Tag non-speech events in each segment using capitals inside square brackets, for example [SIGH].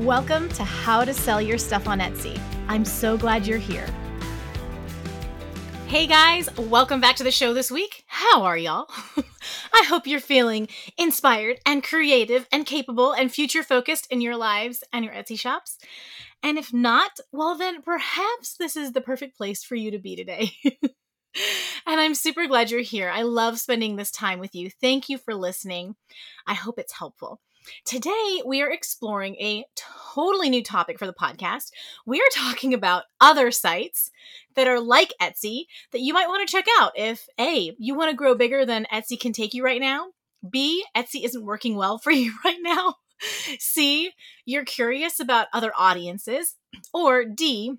Welcome to How to Sell Your Stuff on Etsy. I'm so glad you're here. Hey guys, welcome back to the show this week. How are y'all? [LAUGHS] I hope you're feeling inspired and creative and capable and future focused in your lives and your Etsy shops. And if not, well, then perhaps this is the perfect place for you to be today. [LAUGHS] and I'm super glad you're here. I love spending this time with you. Thank you for listening. I hope it's helpful. Today, we are exploring a totally new topic for the podcast. We are talking about other sites that are like Etsy that you might want to check out if A, you want to grow bigger than Etsy can take you right now, B, Etsy isn't working well [LAUGHS] for you right now, C, you're curious about other audiences, or D,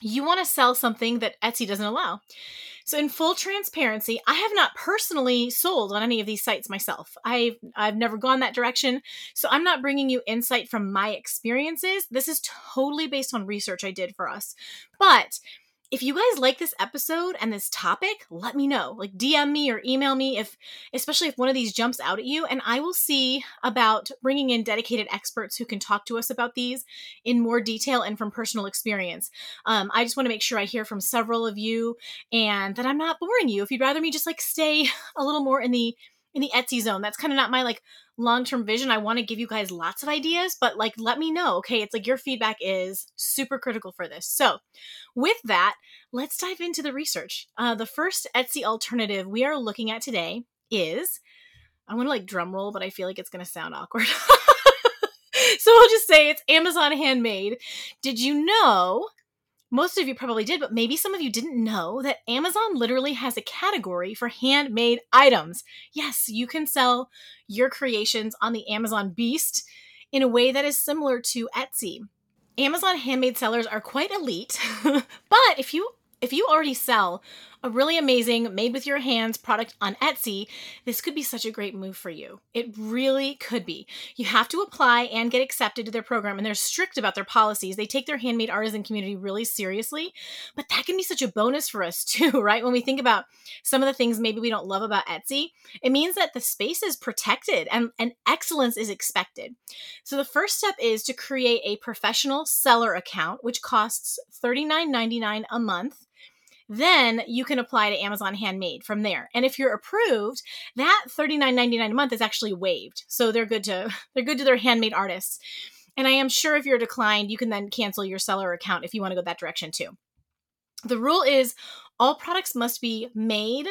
you want to sell something that Etsy doesn't allow. So in full transparency, I have not personally sold on any of these sites myself. I've I've never gone that direction. So I'm not bringing you insight from my experiences. This is totally based on research I did for us. But if you guys like this episode and this topic, let me know. Like DM me or email me if especially if one of these jumps out at you and I will see about bringing in dedicated experts who can talk to us about these in more detail and from personal experience. Um, I just want to make sure I hear from several of you and that I'm not boring you. If you'd rather me just like stay [LAUGHS] a little more in the in the Etsy zone. That's kind of not my like long term vision. I want to give you guys lots of ideas, but like let me know. Okay. It's like your feedback is super critical for this. So, with that, let's dive into the research. Uh, the first Etsy alternative we are looking at today is I want to like drum roll, but I feel like it's going to sound awkward. [LAUGHS] so I'll just say it's Amazon handmade. Did you know most of you probably did, but maybe some of you didn't know that Amazon literally has a category for handmade items. Yes, you can sell your creations on the Amazon Beast in a way that is similar to Etsy. Amazon handmade sellers are quite elite, [LAUGHS] but if you if you already sell a really amazing made with your hands product on Etsy, this could be such a great move for you. It really could be. You have to apply and get accepted to their program, and they're strict about their policies. They take their handmade artisan community really seriously, but that can be such a bonus for us [LAUGHS] too, right? When we think about some of the things maybe we don't love about Etsy, it means that the space is protected and, and excellence is expected. So the first step is to create a professional seller account, which costs $39.99 a month then you can apply to Amazon Handmade from there. And if you're approved, that $39.99 a month is actually waived. So they're good to [LAUGHS] they're good to their handmade artists. And I am sure if you're declined, you can then cancel your seller account if you want to go that direction too. The rule is all products must be made,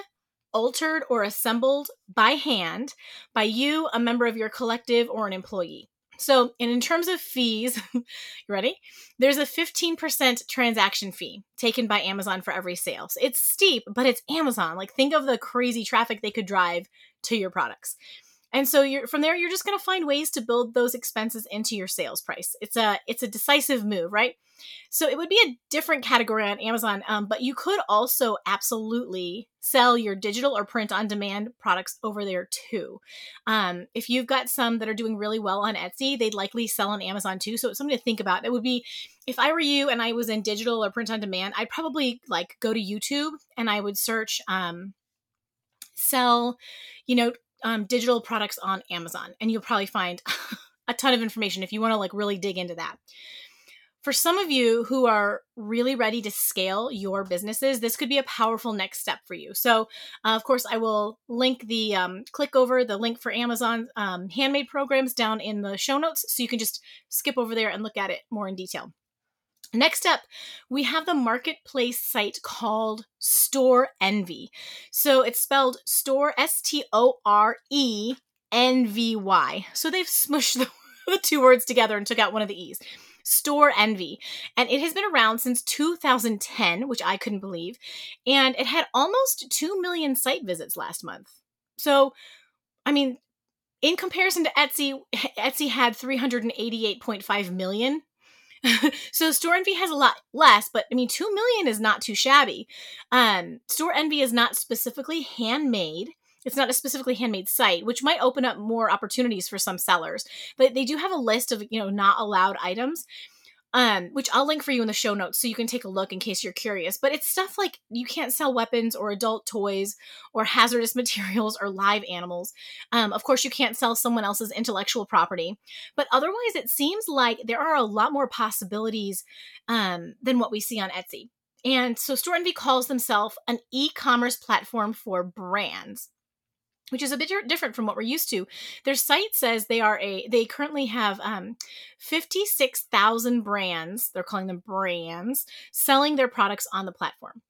altered, or assembled by hand by you, a member of your collective, or an employee. So, and in terms of fees, [LAUGHS] you ready? There's a 15% transaction fee taken by Amazon for every sale. So it's steep, but it's Amazon. Like think of the crazy traffic they could drive to your products. And so you're from there you're just going to find ways to build those expenses into your sales price. It's a it's a decisive move, right? So it would be a different category on Amazon, um, but you could also absolutely sell your digital or print on demand products over there too. Um, if you've got some that are doing really well on Etsy, they'd likely sell on Amazon too. So it's something to think about. It would be if I were you and I was in digital or print on demand, I'd probably like go to YouTube and I would search um, sell, you know, um, digital products on Amazon, and you'll probably find [LAUGHS] a ton of information if you want to like really dig into that. For some of you who are really ready to scale your businesses, this could be a powerful next step for you. So, uh, of course, I will link the um, click over the link for Amazon um, handmade programs down in the show notes so you can just skip over there and look at it more in detail. Next up, we have the marketplace site called Store Envy. So it's spelled Store S T O R E N V Y. So they've smushed the, [LAUGHS] the, two words together and took out one of the E's. Storenvy. And it has been around since 2010, which I couldn't believe. And it had almost 2 million site visits last month. So, I mean, in comparison to Etsy, [LAUGHS] Etsy had 388.5 million [LAUGHS] so Storenvy has a lot less but i mean 2 million is not too shabby. Um Storenvy is not specifically handmade. It's not a specifically handmade site which might open up more opportunities for some sellers but they do have a list of you know not allowed items um, which I'll link for you in the show notes so you can take a look in case you're curious. But it's stuff like you can't sell weapons or adult toys or hazardous [LAUGHS] materials or live animals. Um, of course, you can't sell someone else's intellectual property. But otherwise, it seems like there are a lot more possibilities um, than what we see on Etsy. And so Storenvy calls themselves an e commerce platform for brands which is a bit different from what we're used to. Their site says they are a they currently have um, 56,000 brands, they're calling them brands, selling their products on the platform.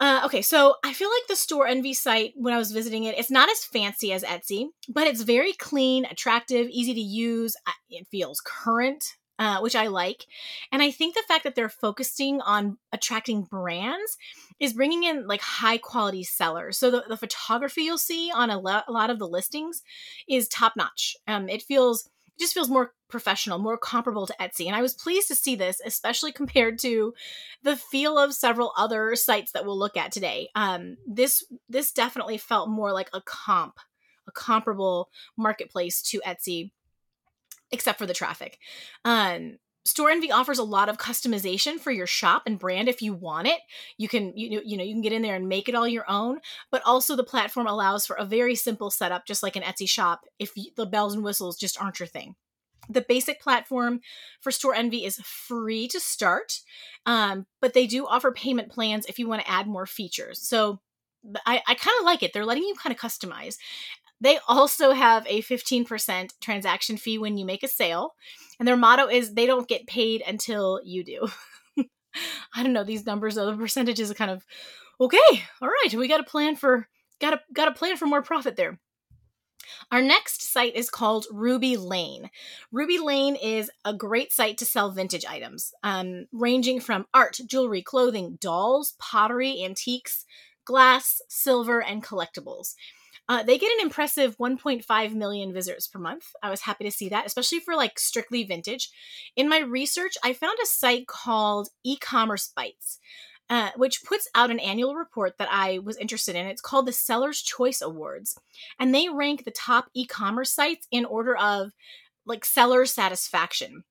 Uh, okay, so I feel like the Storenvy site, when I was visiting it, it's not as fancy as Etsy, but it's very clean, attractive, easy to use. It feels current uh, which I like. And I think the fact that they're focusing on attracting brands is bringing in like high quality sellers. So the, the photography you'll see on a, lo- a lot of the listings is top notch. Um, it feels it just feels more professional, more comparable to Etsy. And I was pleased to see this, especially [LAUGHS] compared to the feel of several other sites that we'll look at today. Um, this this definitely felt more like a comp, a comparable marketplace to Etsy except for the traffic. Um, Storenvy offers a lot of customization for your shop and brand if you want it. You can you, you know you can get in there and make it all your own, but also the platform allows for a very simple setup just like an Etsy shop if you, the bells and whistles just aren't your thing. The basic platform for Storenvy is free to start, um, but they do offer payment plans if you want to add more features. So I, I kind of like it. They're letting you kind of customize. They also have a 15% transaction fee when you make a sale. And their motto is they don't get paid until you do. [LAUGHS] I don't know, these numbers, the percentages are kind of okay, all right, we got a plan for got a got a plan for more profit there. Our next site is called Ruby Lane. Ruby Lane is a great site to sell vintage items, um, ranging from art, jewelry, clothing, dolls, pottery, antiques, glass, silver, and collectibles. Uh, they get an impressive 1.5 million visitors per month. I was happy to see that, especially for like strictly vintage. In my research, I found a site called EcommerceBytes. Uh, which puts out an annual report that I was interested in. It's called the Seller's Choice Awards, and they rank the top e-commerce sites in order of like seller satisfaction.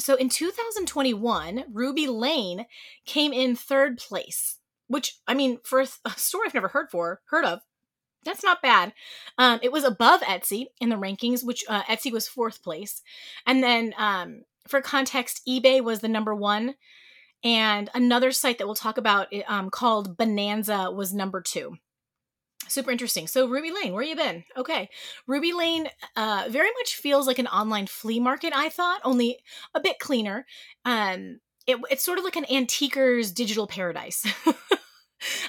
So in 2021, Ruby Lane came in third place, which I mean, for a [LAUGHS] store I've never heard for heard of, that's not bad. Um, it was above Etsy in the rankings, which uh, Etsy was fourth place. And then um, for context, eBay was the number one. And another site that we'll talk about um, called Bonanza was number two. Super interesting. So Ruby Lane, where you been? Okay, Ruby Lane uh, very much feels like an online flea market. I thought, only a bit cleaner. Um, it, it's sort of like an antiquer's digital paradise. [LAUGHS]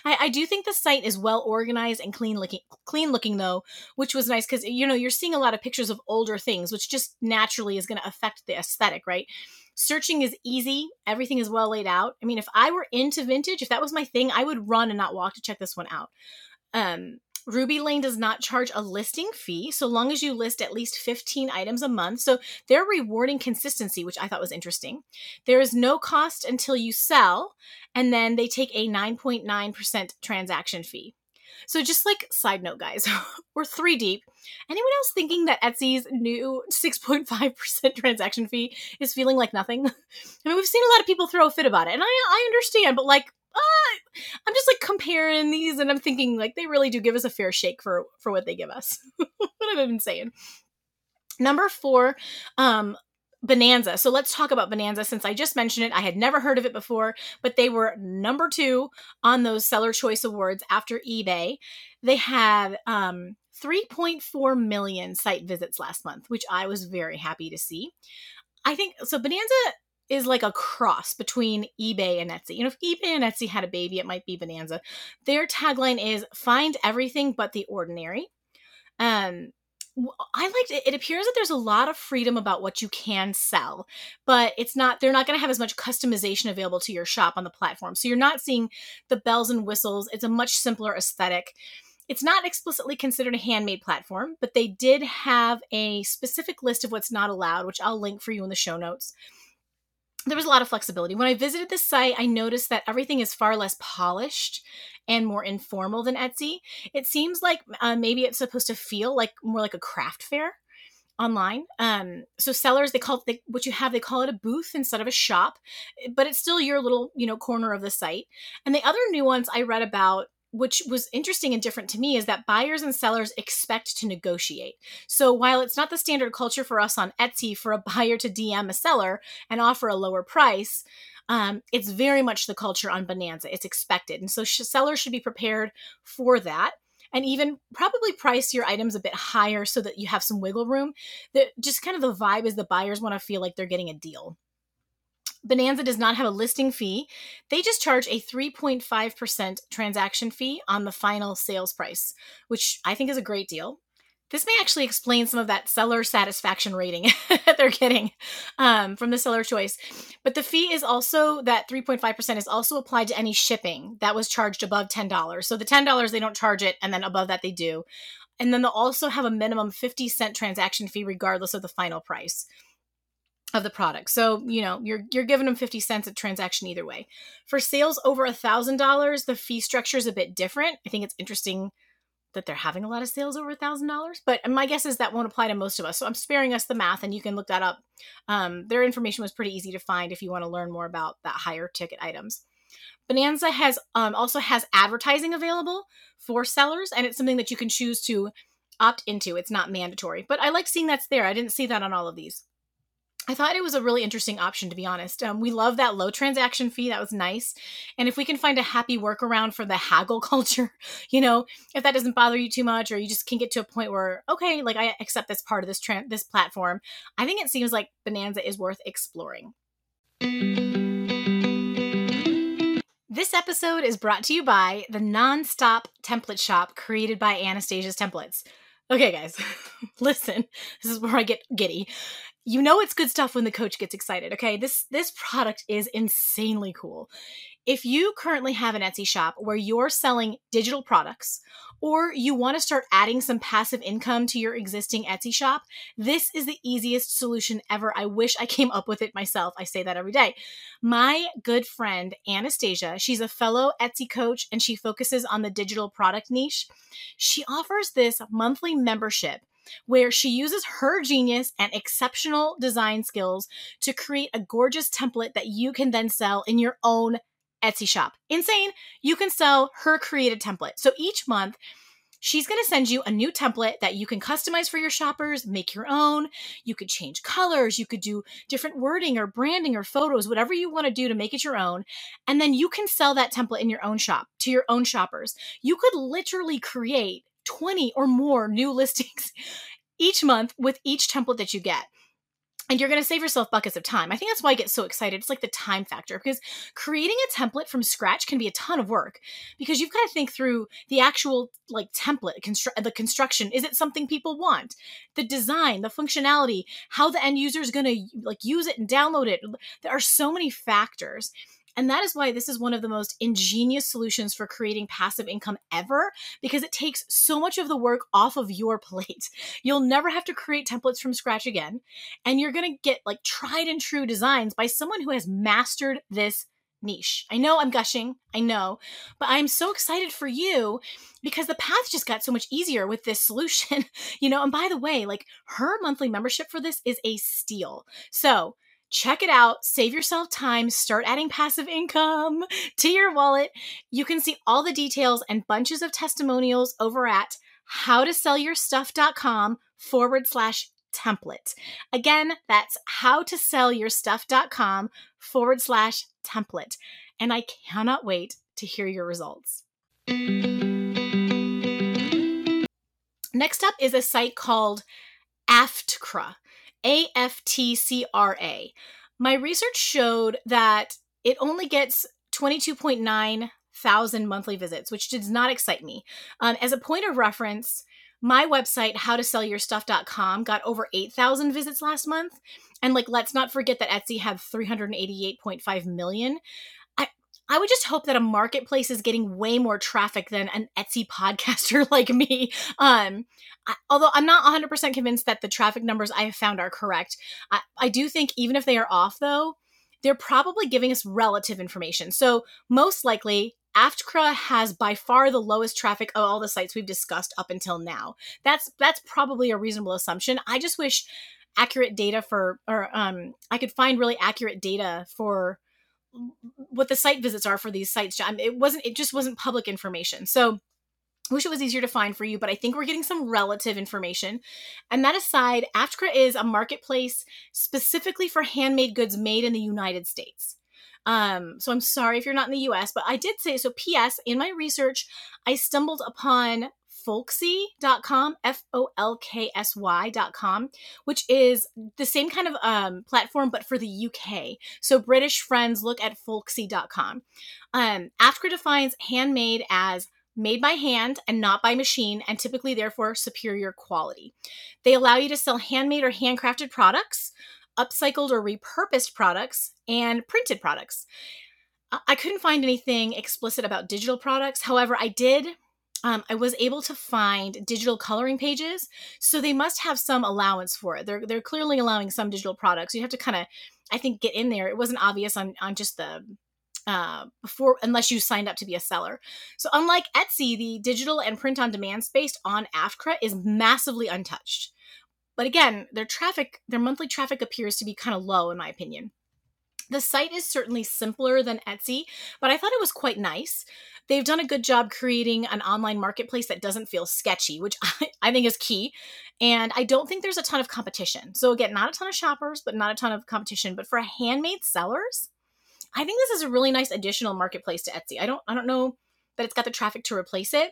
I, I do think the site is well organized and clean looking clean looking though, which was nice because you know you're seeing a lot of pictures of older things, which just naturally is going to affect the aesthetic, right? Searching is easy. Everything is well laid out. I mean, if I were into vintage, if that was my thing, I would run and not walk to check this one out. Um, Ruby Lane does not charge a listing fee so long as you list at least 15 items a month. So they're rewarding consistency, which I thought was interesting. There is no cost until you sell, and then they take a 9.9% transaction fee. So just like side note, guys, [LAUGHS] we're three deep. Anyone else thinking that Etsy's new 6.5% transaction fee is feeling like nothing? [LAUGHS] I mean, we've seen a lot of people throw a fit about it, and I, I understand, but like uh, I'm just like comparing these and I'm thinking like they really do give us a fair shake for for what they give us. [LAUGHS] what have I've been saying. Number four, um, Bonanza. So let's talk about Bonanza since I just mentioned it. I had never heard of it before, but they were number two on those Seller Choice Awards after eBay. They had um, 3.4 million site visits last month, which I was very happy to see. I think so. Bonanza is like a cross between eBay and Etsy. You know, if eBay and Etsy had a baby, it might be Bonanza. Their tagline is find everything but the ordinary. Um, I liked it. It appears that there's a lot of freedom about what you can sell, but it's not, they're not going to have as much customization available to your shop on the platform. So you're not seeing the bells and whistles. It's a much simpler aesthetic. It's not explicitly considered a handmade platform, but they did have a specific list of what's not allowed, which I'll link for you in the show notes there was a lot of flexibility. When I visited the site, I noticed that everything is far less polished and more informal than Etsy. It seems like uh, maybe it's supposed to feel like more like a craft fair online. Um, so sellers, they call it what you have, they call it a booth instead of a shop, but it's still your little, you know, corner of the site. And the other nuance I read about which was interesting and different to me is that buyers and sellers expect to negotiate. So while it's not the standard culture for us on Etsy for a [LAUGHS] buyer to DM a seller and offer a lower price, um, it's very much the culture on Bonanza. It's expected. And so sh- sellers should be prepared for that and even probably price your items a bit higher so that you have some wiggle room. That just kind of the vibe is the buyers want to feel like they're getting a deal. Bonanza does not have a listing fee. They just charge a 3.5% transaction fee on the final sales price, which I think is a great deal. This may actually explain some of that seller satisfaction rating [LAUGHS] that they're getting um, from the seller choice. But the fee is also that 3.5% is also applied to any shipping that was charged above $10. So the $10, they don't charge it, and then above that, they do. And then they'll also have a minimum 50 cent transaction fee regardless of the final price of the product. So, you know, you're you're giving them 50 cents a transaction either way. For sales over a thousand dollars, the fee structure is a bit different. I think it's interesting that they're having a lot of sales over a thousand dollars, but my guess is that won't apply to most of us. So I'm sparing us the math and you can look that up. Um, their information was pretty easy to find if you want to learn more about that higher ticket items. Bonanza has um, also has advertising available for sellers, and it's something that you can choose to opt into. It's not mandatory, but I like seeing that's there. I didn't see that on all of these. I thought it was a really interesting option, to be honest. Um, we love that low transaction fee. That was nice. And if we can find a happy workaround for the haggle [LAUGHS] culture, you know, if that doesn't bother you too much, or you just can get to a point where, okay, like I accept this part of this tra- this platform, I think it seems like Bonanza is worth exploring. This episode is brought to you by the Nonstop Template Shop created by Anastasia's Templates. Okay, guys, [LAUGHS] listen. This is where I get giddy you know it's good stuff when the coach gets excited okay? This this product is insanely cool. If you currently have an etsy shop where you're selling digital products or you want to start adding some passive income to your existing etsy shop this is the easiest solution ever. I wish i came up with it myself. I say that every day. My good friend anastasia she's a fellow etsy coach and she focuses on the digital product niche. She offers this monthly membership where she uses her genius and exceptional design skills to create a gorgeous template that you can then sell in your own Etsy shop. Insane. You can sell her created template. So each month, She's going to send you a new template that you can customize for your shoppers, make your own. You could change colors, you could do different wording or branding or photos, whatever you want to do to make it your own. And then you can sell that template in your own shop to your own shoppers. You could literally create 20 or more new [LAUGHS] listings each month with each template that you get and you're going to save yourself buckets of time. I think that's why I get so excited. It's like the time factor because creating a template from scratch can be a ton of work because you've got to think through the actual like template, constru- the construction. Is it something people want? The design, the functionality, how the end user is going to like use it and download it. There are so many factors. And that is why this is one of the most ingenious solutions for creating passive income ever, because it takes so much of the work off of your [LAUGHS] plate. You'll never have to create templates from scratch again. And you're going to get like tried and true designs by someone who has mastered this niche. I know I'm gushing, I know, but I'm so excited for you because the path just got so much easier with this solution, [LAUGHS] you know. And by the way, like her monthly membership for this is a steal. So, check it out, save yourself time, start adding passive income to your wallet. You can see all the details and bunches of testimonials over at howtosellyourstuff.com forward slash template. Again, that's howtosellyourstuff.com forward slash template. And I cannot wait to hear your results. Next up is a site called Aftcra. A F T C R A. My research showed that it only gets 22.9 thousand monthly visits, which does not excite me. Um, as a point of reference, my website, howtosellyourstuff.com, got over 8,000 visits last month. And like, let's not forget that Etsy had 388.5 million. I, would just hope that a marketplace is getting way more traffic than an Etsy podcaster [LAUGHS] like me. Um, I, although I'm not 100% convinced that the traffic numbers I have found are correct. I, I do think even if they are off, though, they're probably giving us relative information. So, most likely, AftCra has by far the lowest traffic of all the sites we've discussed up until now. That's that's probably a reasonable assumption. I just wish accurate data for or um I could find really accurate data for what the site visits are for these sites. It wasn't it just wasn't public information. So I wish it was easier to find for you, but I think we're getting some relative information. And that aside, AftCra is a marketplace specifically for handmade goods made in the United States. Um, so I'm sorry if you're not in the US, but I did say so. P.S. In my research, I stumbled upon folksy.com, F O L K S Y.com, which is the same kind of um, platform, but for the UK. So British friends look at folksy.com. Um, AftCra defines handmade as made by hand and not by machine, and typically, therefore, superior quality. They allow you to sell handmade or handcrafted products upcycled or repurposed products, and printed products. I couldn't find anything explicit about digital products. However, I did. Um, I was able to find digital coloring pages, so they must have some allowance for it. They're they're clearly allowing some digital products. You have to kind of, I think, get in there. It wasn't obvious on on just the uh, before unless you signed up to be a seller. So unlike Etsy, the digital and print on demand space on AftCra is massively untouched. But again, their traffic, their monthly traffic appears to be kind of low, in my opinion. The site is certainly simpler than Etsy, but I thought it was quite nice. They've done a good job creating an online marketplace that doesn't feel sketchy, which [LAUGHS] I, I, think is key. And I don't think there's a ton of competition. So, again, not a ton of shoppers, but not a ton of competition. But for handmade sellers, I think this is a really nice additional marketplace to Etsy. I don't I don't know that it's got the traffic to replace it,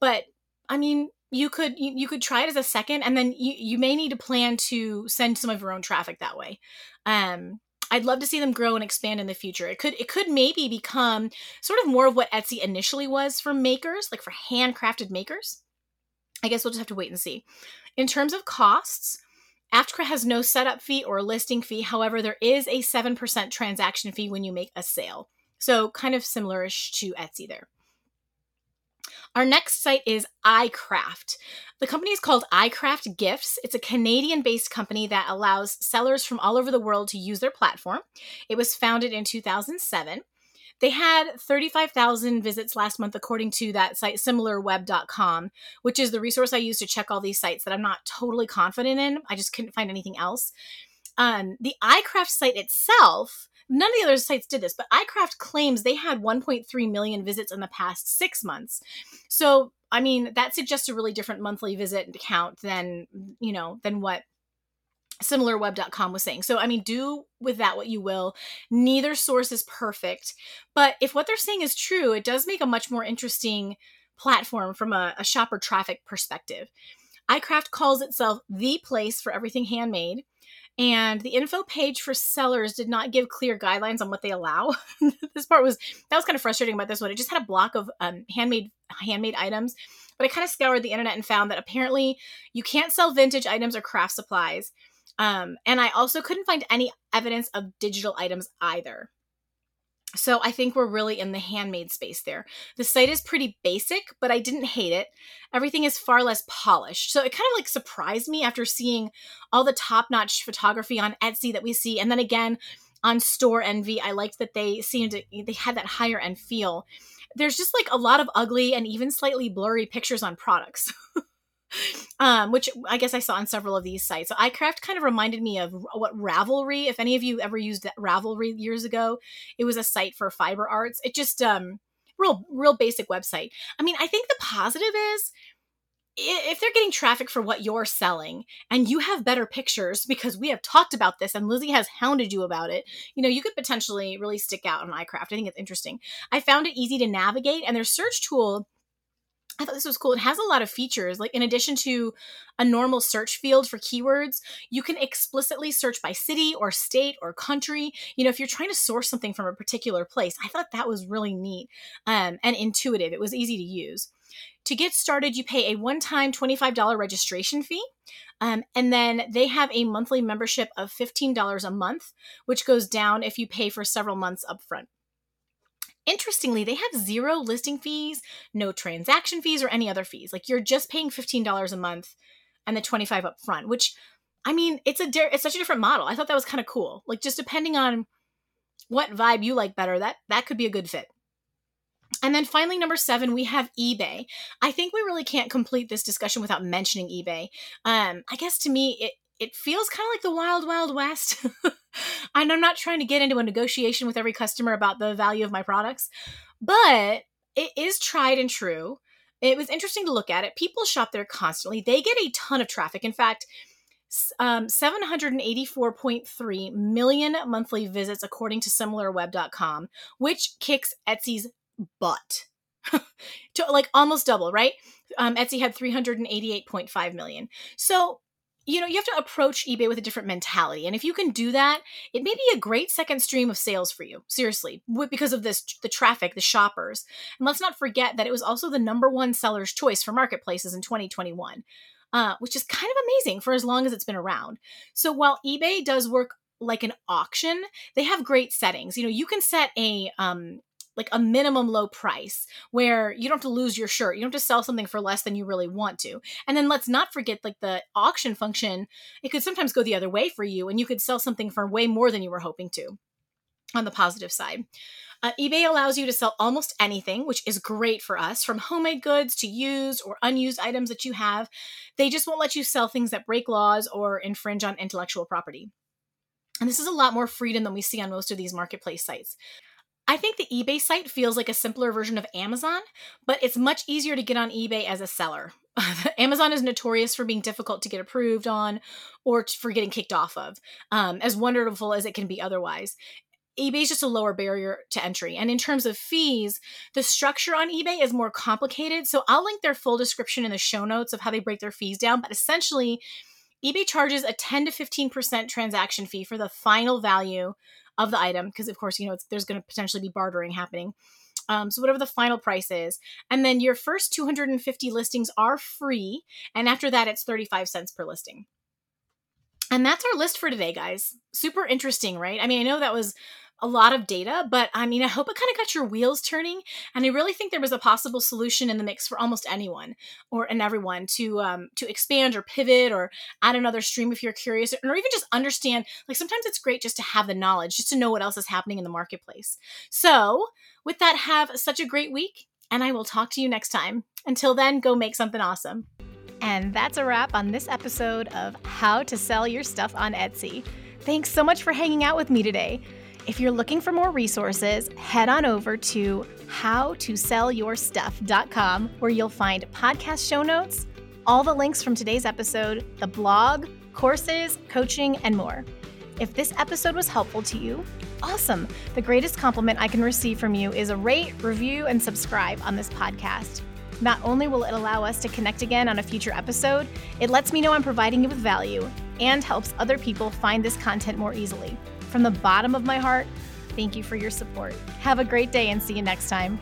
but I mean, you could you, you could try it as a second and then you, you may need to plan to send some of your own traffic that way um I'd love to see them grow and expand in the future. It could it could maybe become sort of more of what Etsy initially was for makers, like for handcrafted makers. I guess we'll just have to wait and see. In terms of costs, AftCra has no setup fee or listing fee. However, there is a 7% transaction fee when you make a sale. So kind of similarish to Etsy there. Our next site is iCraft. The company is called iCraft Gifts. It's a Canadian based company that allows sellers from all over the world to use their platform. It was founded in 2007. They had 35,000 visits last month, according to that site, similarweb.com, which is the resource I use to check all these sites that I'm not totally confident in. I just couldn't find anything else. Um, the iCraft site itself None of the other sites did this, but iCraft claims they had 1.3 million visits in the past six months. So, I mean, that suggests a really different monthly visit count than, you know, than what similarweb.com was saying. So, I mean, do with that what you will. Neither source is perfect. But if what they're saying is true, it does make a much more interesting platform from a, a shopper traffic perspective. iCraft calls itself the place for everything handmade. And the info page for sellers did not give clear guidelines on what they allow. [LAUGHS] this part was that was kind of frustrating about this one. It just had a block of um, handmade handmade items, but I kind of scoured the internet and found that apparently you can't sell vintage items or craft supplies. Um, and I also couldn't find any evidence of digital items either. So I think we're really in the handmade space there. The site is pretty basic, but I didn't hate it. Everything is far less polished. So it kind of like surprised me after seeing all the top-notch photography on Etsy that we see and then again on Storenvy, I liked that they seemed to they had that higher end feel. There's just like a lot of ugly and even slightly blurry pictures on products. [LAUGHS] um, which I guess I saw on several of these sites. So iCraft kind of reminded me of what Ravelry, if any of you ever used Ravelry years ago, it was a site for fiber arts. It just um real real basic website. I mean, I think the positive is if they're getting traffic for what you're selling and you have better pictures because we have talked about this and Lizzie has hounded you about it, you know, you could potentially really stick out on iCraft. I think it's interesting. I found it easy to navigate and their search tool I thought this was cool. It has a lot of features. Like, in addition to a normal search field for keywords, you can explicitly search by city or state or country. You know, if you're trying to source something from a particular place, I thought that was really neat um, and intuitive. It was easy to use. To get started, you pay a one time $25 registration fee. Um, and then they have a monthly membership of $15 a month, which goes down if you pay for several months upfront. Interestingly, they have zero listing fees, no transaction fees, or any other fees. Like you're just paying $15 a month and the 25 up front, which I mean, it's a it's such a different model. I thought that was kind of cool. Like just depending on what vibe you like better, that that could be a good fit. And then finally, number seven, we have eBay. I think we really can't complete this discussion without mentioning eBay. Um, I guess to me, it it feels kind of like the wild, wild west. [LAUGHS] and I'm not trying to get into a negotiation with every customer about the value of my products, but it is tried and true. It was interesting to look at it. People shop there constantly. They get a ton of traffic. In fact, um, 784.3 million monthly visits according to similarweb.com, which kicks Etsy's butt [LAUGHS] to like almost double, right? Um, Etsy had 388.5 million. So you know, you have to approach eBay with a different mentality. And if you can do that, it may be a great second stream of sales for you. Seriously, because of this the traffic, the shoppers. And let's not forget that it was also the number one seller's choice for marketplaces in 2021. Uh, which is kind of amazing for as long as it's been around. So while eBay does work like an auction, they have great settings. You know, you can set a um, like a minimum low price where you don't have to lose your shirt. You don't have to sell something for less than you really want to. And then let's not forget like the auction function, it could sometimes go the other way for you and you could sell something for way more than you were hoping to on the positive side. Uh, eBay allows you to sell almost anything, which is great for us, from homemade goods to used or unused items that you have. They just won't let you sell things that break laws or infringe on intellectual property. And this is a lot more freedom than we see on most of these marketplace sites. I think the eBay site feels like a simpler version of Amazon, but it's much easier to get on eBay as a seller. [LAUGHS] Amazon is notorious for being difficult to get approved on or for getting kicked off of, um, as wonderful as it can be otherwise. eBay is just a lower barrier to entry. And in terms of fees, the structure on eBay is more complicated. So I'll link their full description in the show notes of how they break their fees down. But essentially, eBay charges a 10 to 15% transaction fee for the final value of the item because of course you know there's going to potentially be bartering happening. Um, so whatever the final price is and then your first 250 listings are free and after that it's 35 cents per listing. And that's our list for today guys. Super interesting right? I mean i know that was a lot of data, but I mean, I hope it kind of got your wheels turning. And I really think there was a possible solution in the mix for almost anyone or and everyone to um, to expand or pivot or add another stream if you're curious, or even just understand. Like sometimes it's great just to have the knowledge, just to know what else is happening in the marketplace. So, with that, have such a great week, and I will talk to you next time. Until then, go make something awesome. And that's a wrap on this episode of How to Sell Your Stuff on Etsy. Thanks so much for hanging out with me today. If you're looking for more resources, head on over to howtosellyourstuff.com where you'll find podcast show notes, all the links from today's episode, the blog, courses, coaching, and more. If this episode was helpful to you, awesome. The greatest compliment I can receive from you is a rate, review, and subscribe on this podcast. Not only will it allow us to connect again on a future episode, it lets me know I'm providing you with value and helps other people find this content more easily. From the bottom of my heart, thank you for your support. Have a great day and see you next time.